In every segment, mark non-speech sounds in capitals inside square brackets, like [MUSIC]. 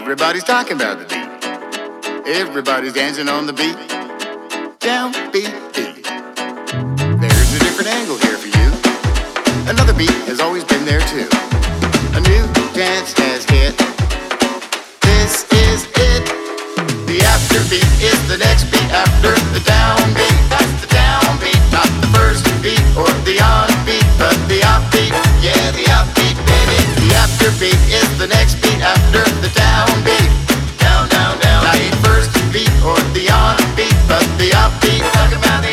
Everybody's talking about the beat. Everybody's dancing on the beat. Down beat beat. There's a different angle here for you. Another beat has always been there too. A new dance has hit. This is it. The after beat is the next beat after the down beat. That's the down beat, not the first beat or the on beat, but the off beat. Yeah, the off beat, baby. The after beat is the next beat under the downbeat. Down, down, down. The first beat or the but the upbeat. Talking about the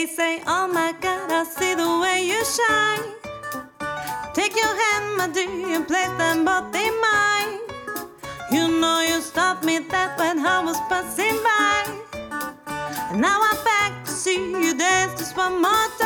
They say, Oh my God, I see the way you shine. Take your hand, my dear, and place them both in mine. You know you stopped me that when I was passing by. And now I'm back to see you dance just one more time.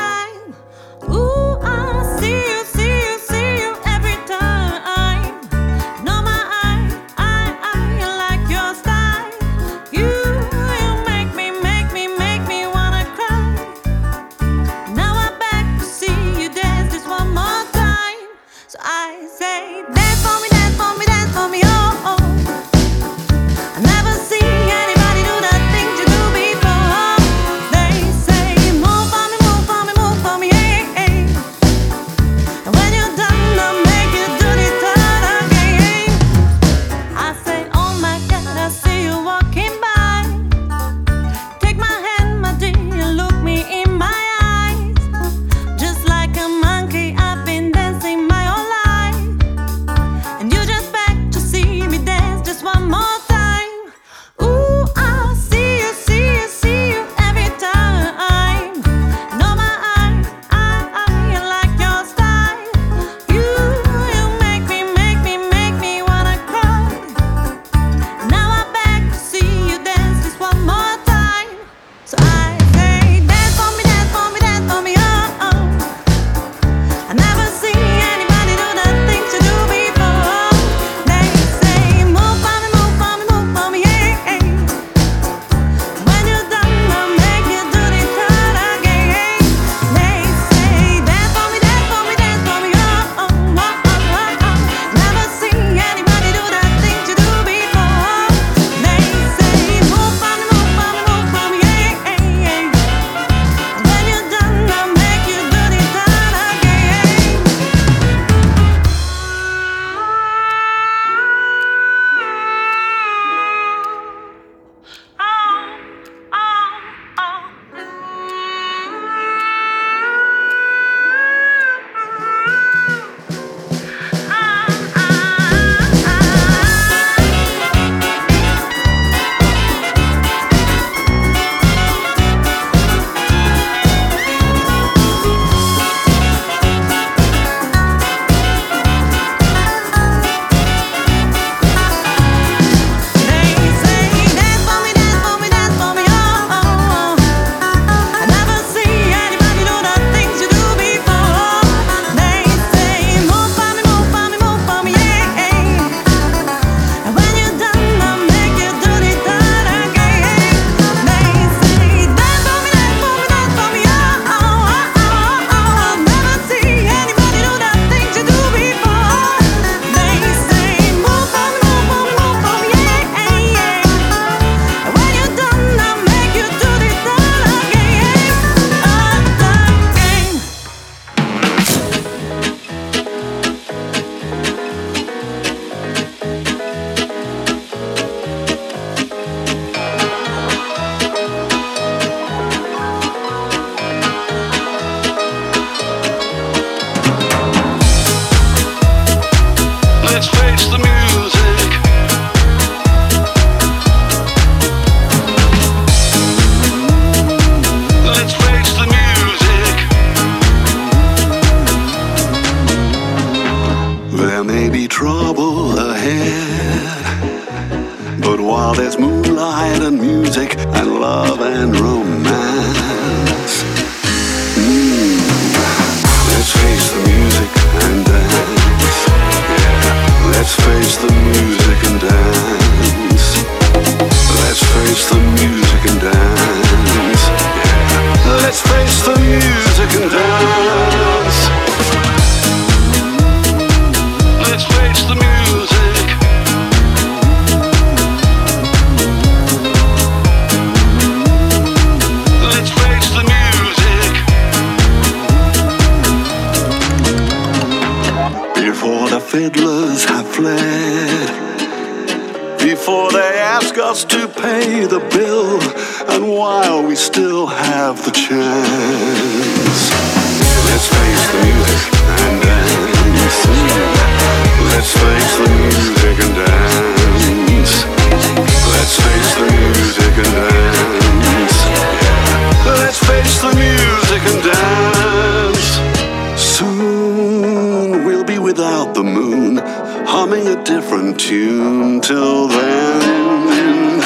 different tune. Till then,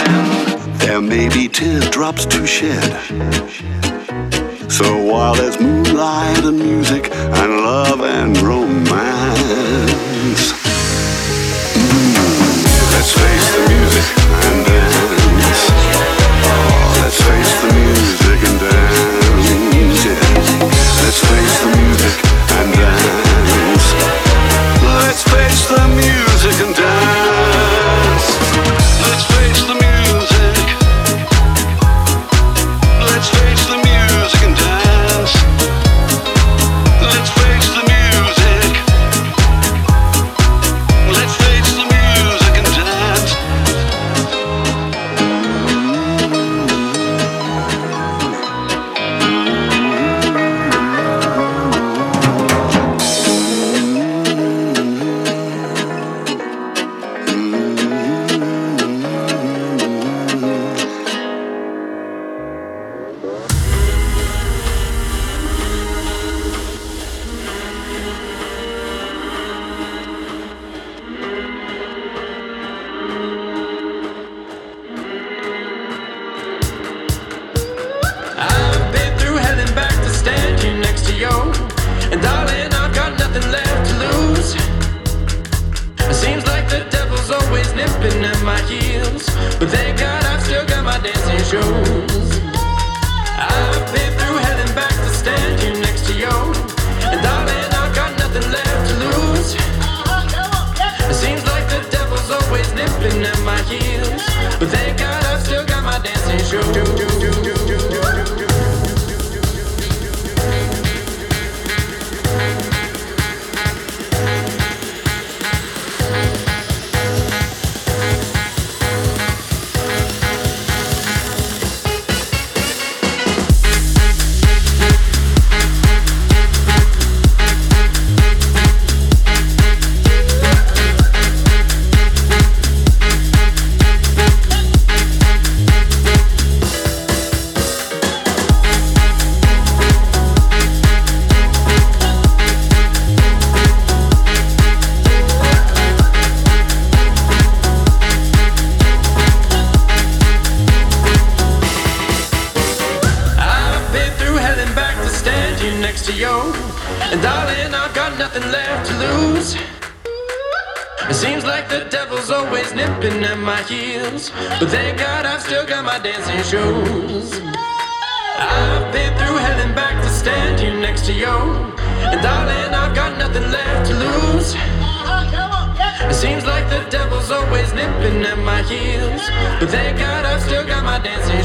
there may be teardrops to shed. So while there's moonlight and music and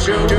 show.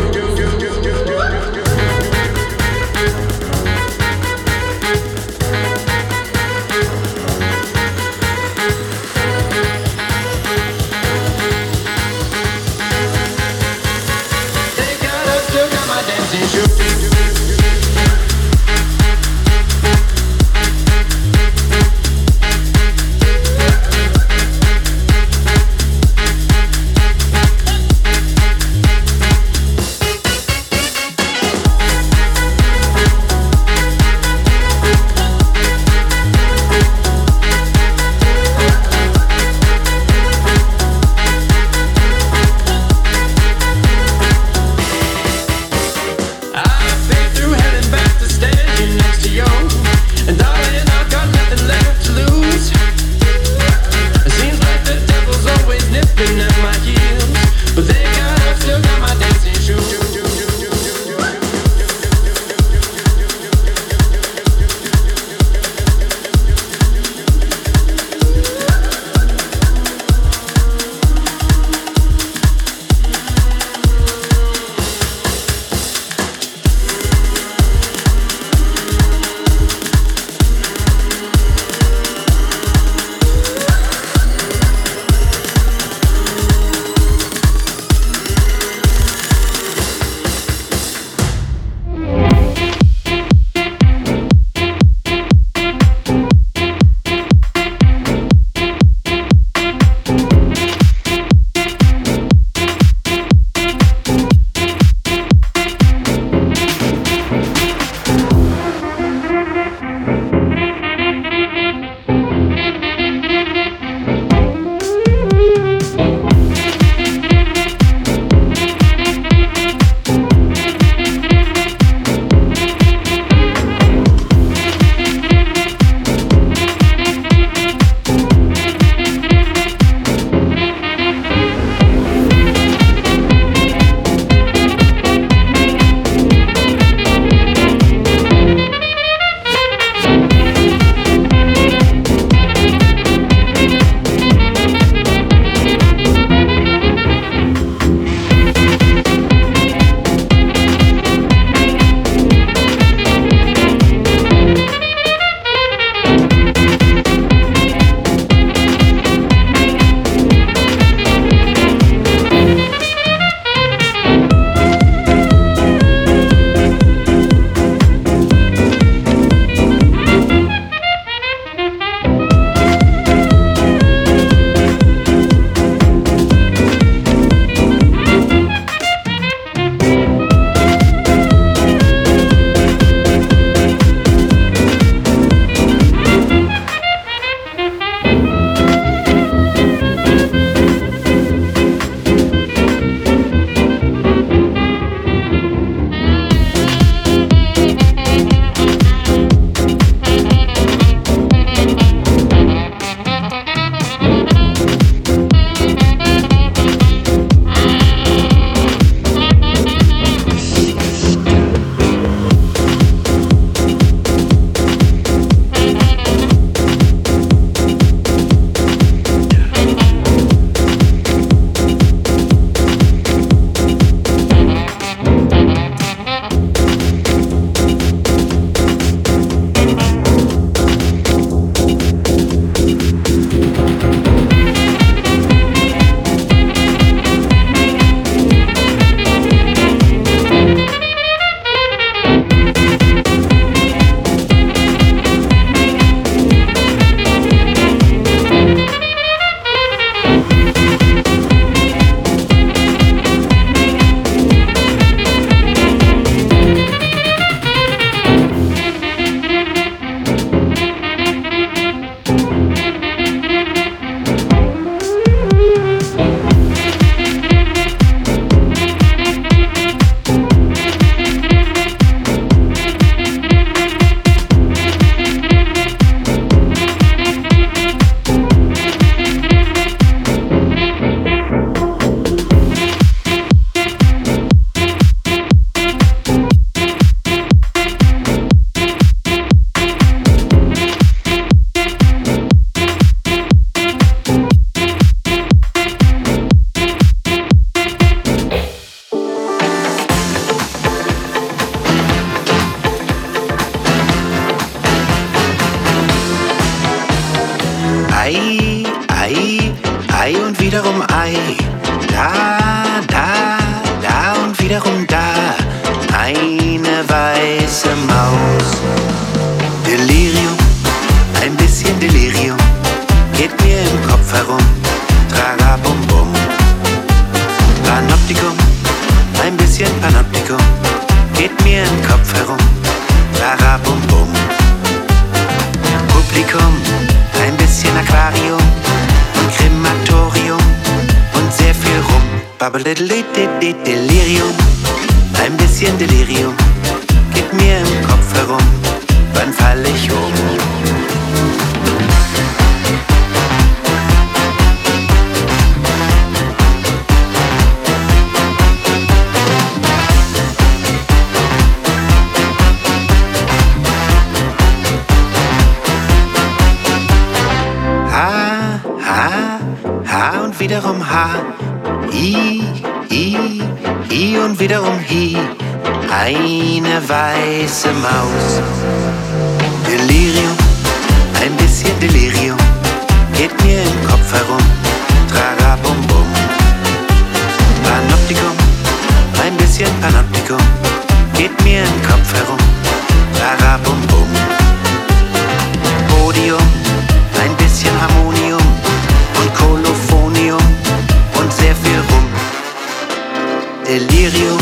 Delirium,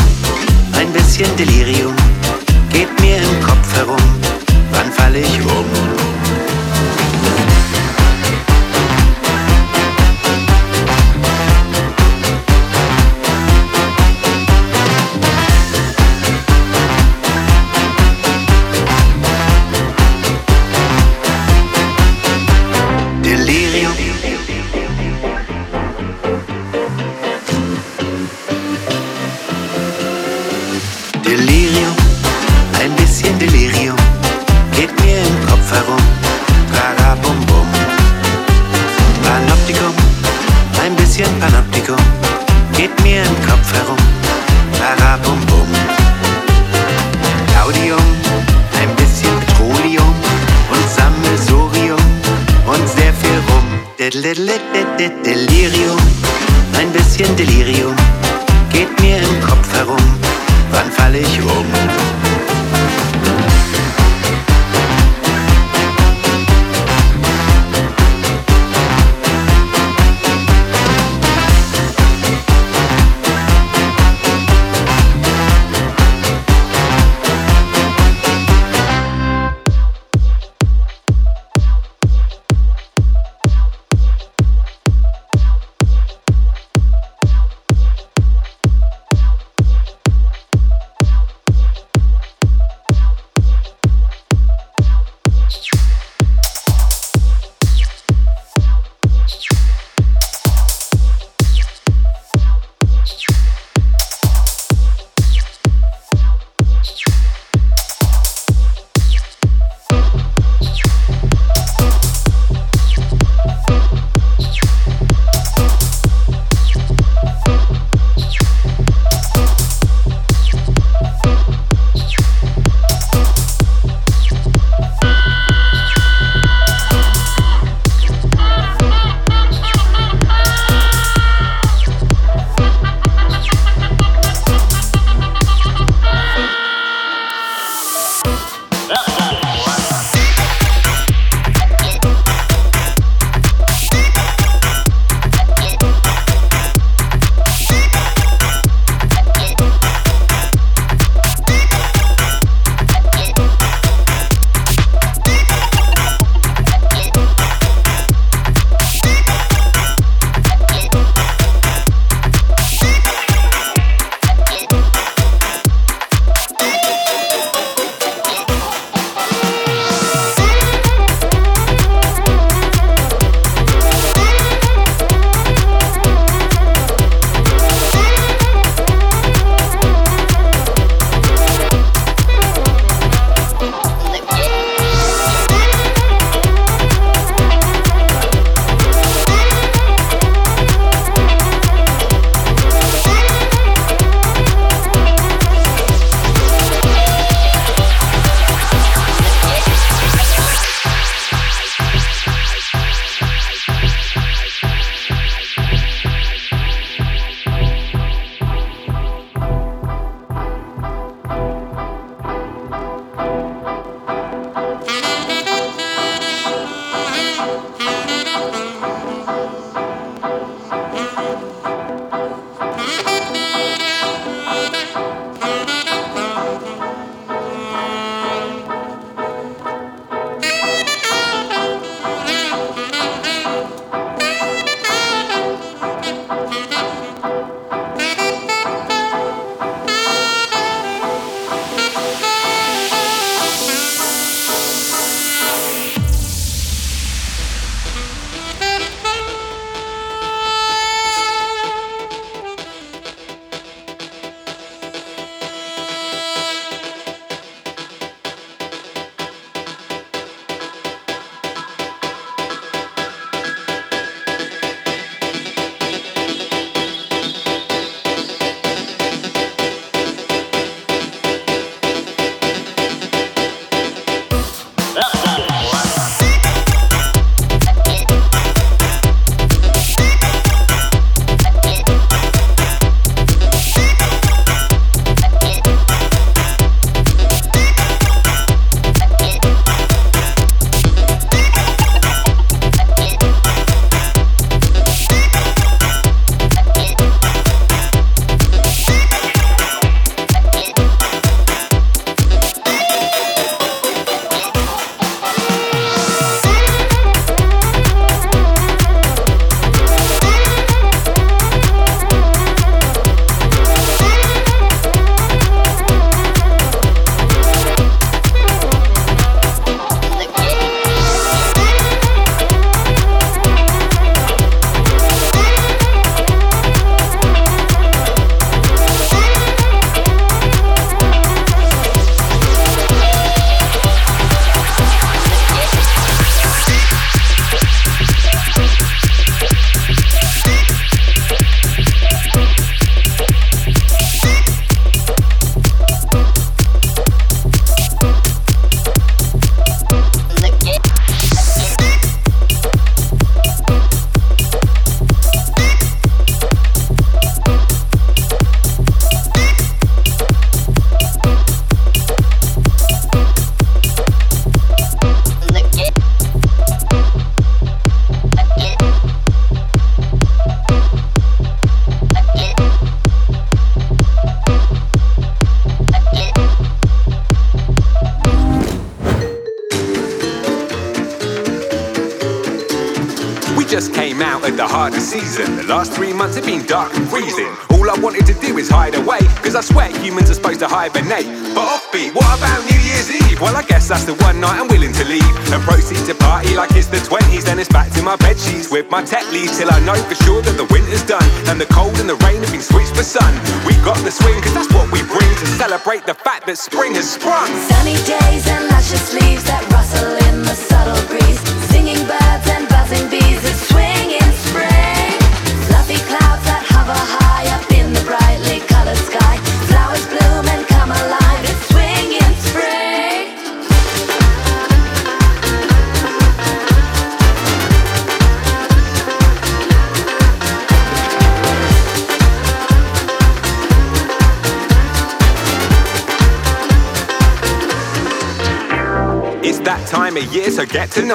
ein bisschen Delirium, geht mir im Kopf herum, wann falle ich um?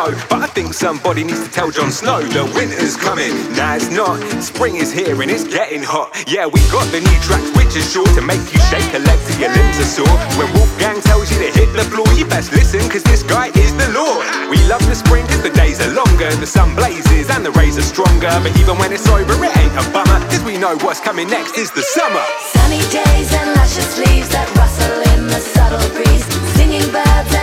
show. But I think somebody needs to tell Jon Snow the winter's coming. Nah, it's not. Spring is here and it's getting hot. Yeah, we got the new tracks which is sure to make you shake a leg till your limbs are sore. When Wolfgang tells you to hit the floor, you best listen cause this guy is the Lord. We love the spring cause the days are longer, the sun blazes and the rays are stronger. But even when it's over, it ain't a bummer cause we know what's coming next is the summer. Sunny days and luscious leaves that rustle in the subtle breeze. Singing birds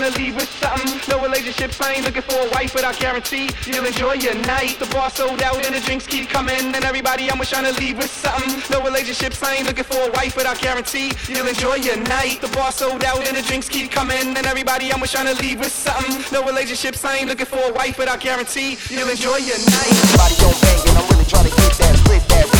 trying to leave with something. No relationships, I ain't looking for a wife, but I guarantee you'll enjoy your night. The bar sold out and the drinks keep coming, and everybody I'm with trying to leave with something. No relationships, I ain't looking for a wife, but I guarantee you'll enjoy your night. The bar sold out and the drinks keep coming, and everybody I'm with trying to leave with something. No relationships, I ain't looking for a wife, but I guarantee you'll enjoy your night. Body don't bang, and I'm really trying to get that split that.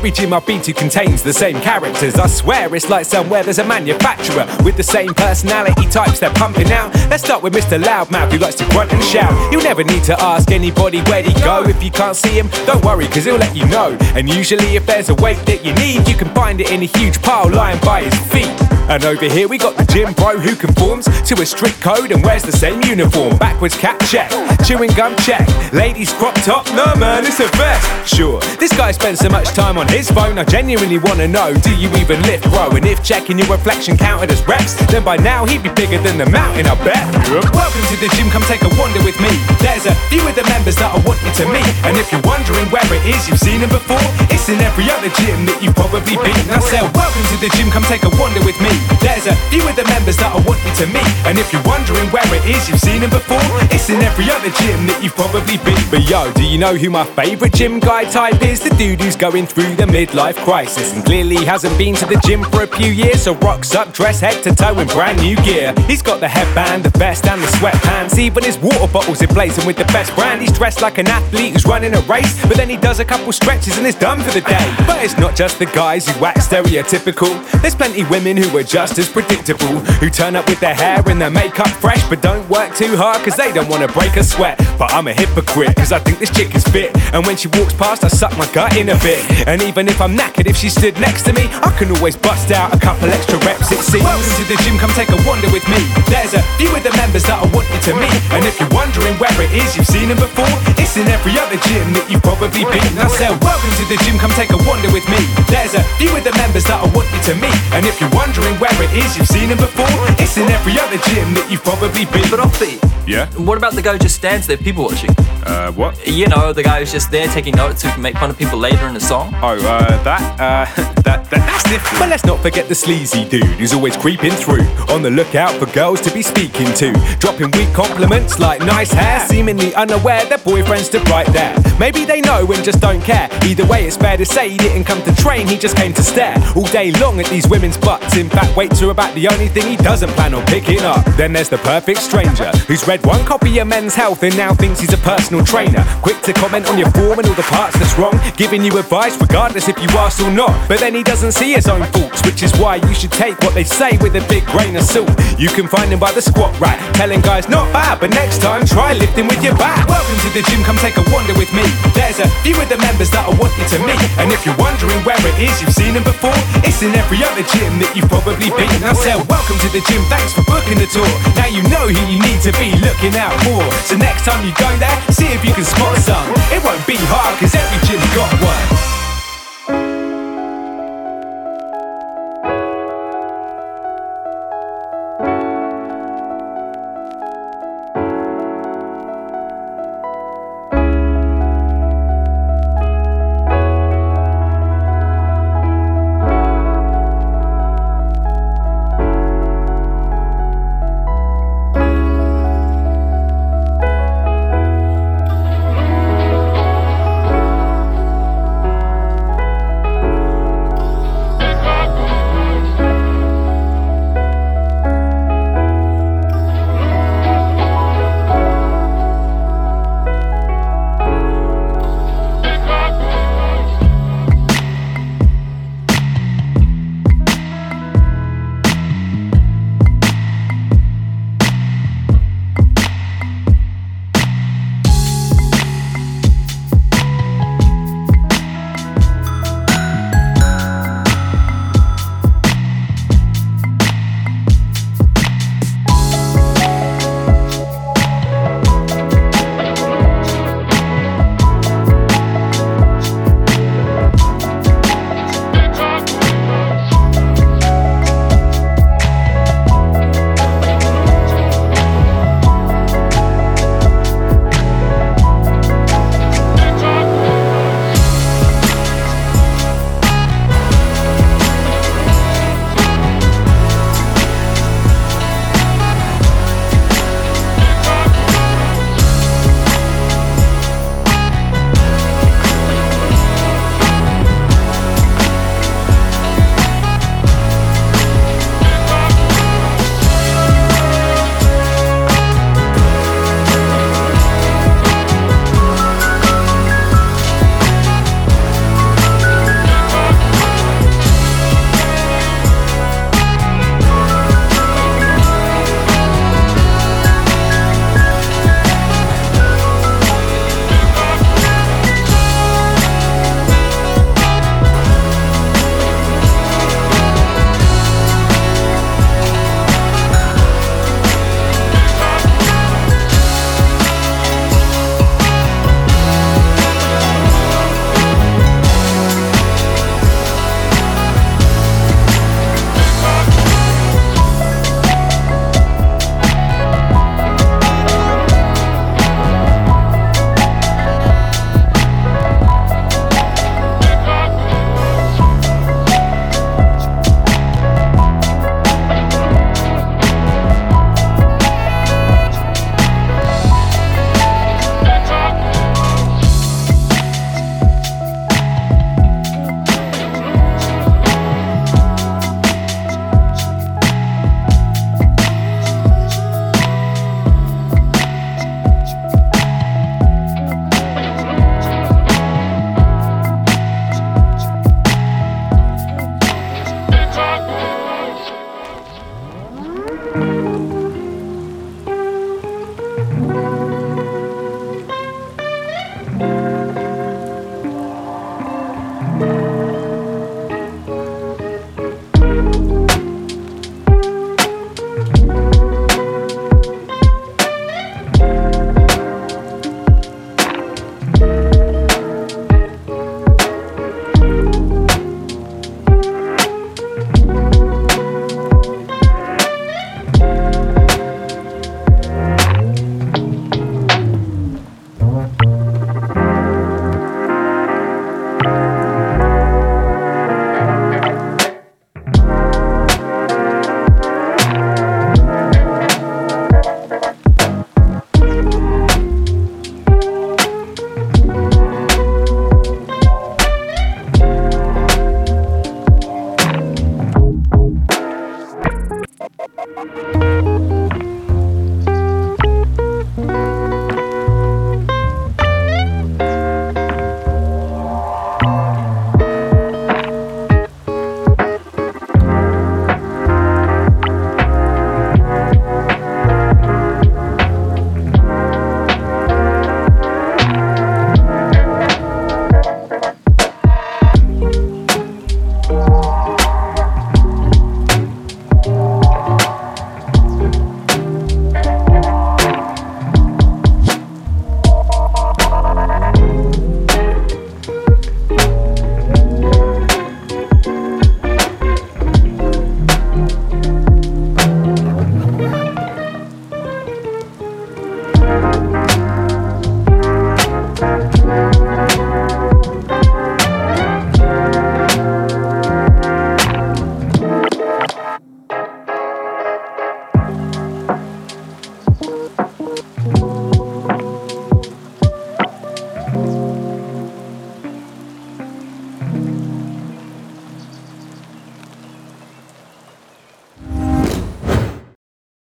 Every gym I've been to contains the same characters. I swear it's like somewhere there's a manufacturer with the same personality types they're pumping out. Let's start with Mr. Loudmouth who likes to grunt and shout. You'll never need to ask anybody where'd he go. If you can't see him, don't worry, cause he'll let you know. And usually if there's a weight that you need, you can find it in a huge pile lying by his feet. And over here we got the gym bro who conforms to a strict code and wears the same uniform. Backwards cap check, chewing gum check, ladies crop top, no man, it's a vest. Sure, this guy spends so much time on his phone. I genuinely wanna know, do you even lift, bro? And if checking your reflection counted as reps, then by now he'd be bigger than the mountain, I bet. Welcome to the gym, come take a wander with me. There's a few of the members that I want you to meet. And if you're wondering where it is, you've seen him before. It's in every other gym that you've probably been. Now say, welcome to the gym, come take a wander with me. There's a few of the members that I want you to meet. And if you're wondering where it is, you've seen him before. It's in every other gym that you've probably been. But yo, do you know who my favorite gym guy type is? The dude who's going through the midlife crisis and clearly hasn't been to the gym for a few years. So rocks up, dress head to toe in brand new gear. He's got the headband, the vest, and the sweatpants. Even his water bottles are blazing with the best brand. He's dressed like an athlete who's running a race, but then he does a couple stretches and is done for the day. But it's not just the guys who act stereotypical. There's plenty women who are just as predictable, who turn up with their hair and their makeup fresh, but don't work too hard cause they don't wanna break a sweat. But I'm a hypocrite cause I think this chick is fit, and when she walks past, I suck my gut in a bit. And even if I'm knackered, if she stood next to me, I can always bust out a couple extra reps. It seems. Welcome to the gym, come take a wander with me. There's a few of the members that I want you to meet, and if you're wondering where it is, you've seen them before. It's in every other gym that you've probably been. Now say, welcome to the gym, come take a wander with me. There's a few of the members that I want you to meet, and if you're wondering where it is, you've seen them before. It's in every other gym that you've probably been. But offbeat. Yeah. What about the guy who just stands there people watching? Uh, what? You know, the guy who's just there taking notes who can make fun of people later in the song? Oh, uh, that, uh, [LAUGHS] that, that, that's different. But let's not forget the sleazy dude who's always creeping through, on the lookout for girls to be speaking to, dropping weak compliments like nice hair, seemingly unaware their boyfriend's stood right there. Maybe they know and just don't care. Either way, it's fair to say he didn't come to train, he just came to stare all day long at these women's butts. In fact, weights are about the only thing he doesn't plan on picking up. Then there's the perfect stranger who's read one copy of Men's Health and now thinks he's a personal trainer. Quick to comment on your form and all the parts that's wrong, giving you advice regardless if you ask or not. But then he doesn't see his own faults, which is why you should take what they say with a big grain of salt. You can find him by the squat rack, telling guys not bad, but next time try lifting with your back. Welcome to the gym, come take a wander with me. There's a few of the members that I want you to meet, and if you're wondering where it is, you've seen him before. It's in every other gym that you've probably been. Now say welcome to the gym, thanks for booking the tour. Now you know who you need to be looking out for. So next time you go there, see if you can spot some. It won't be hard, cause every gym's got one.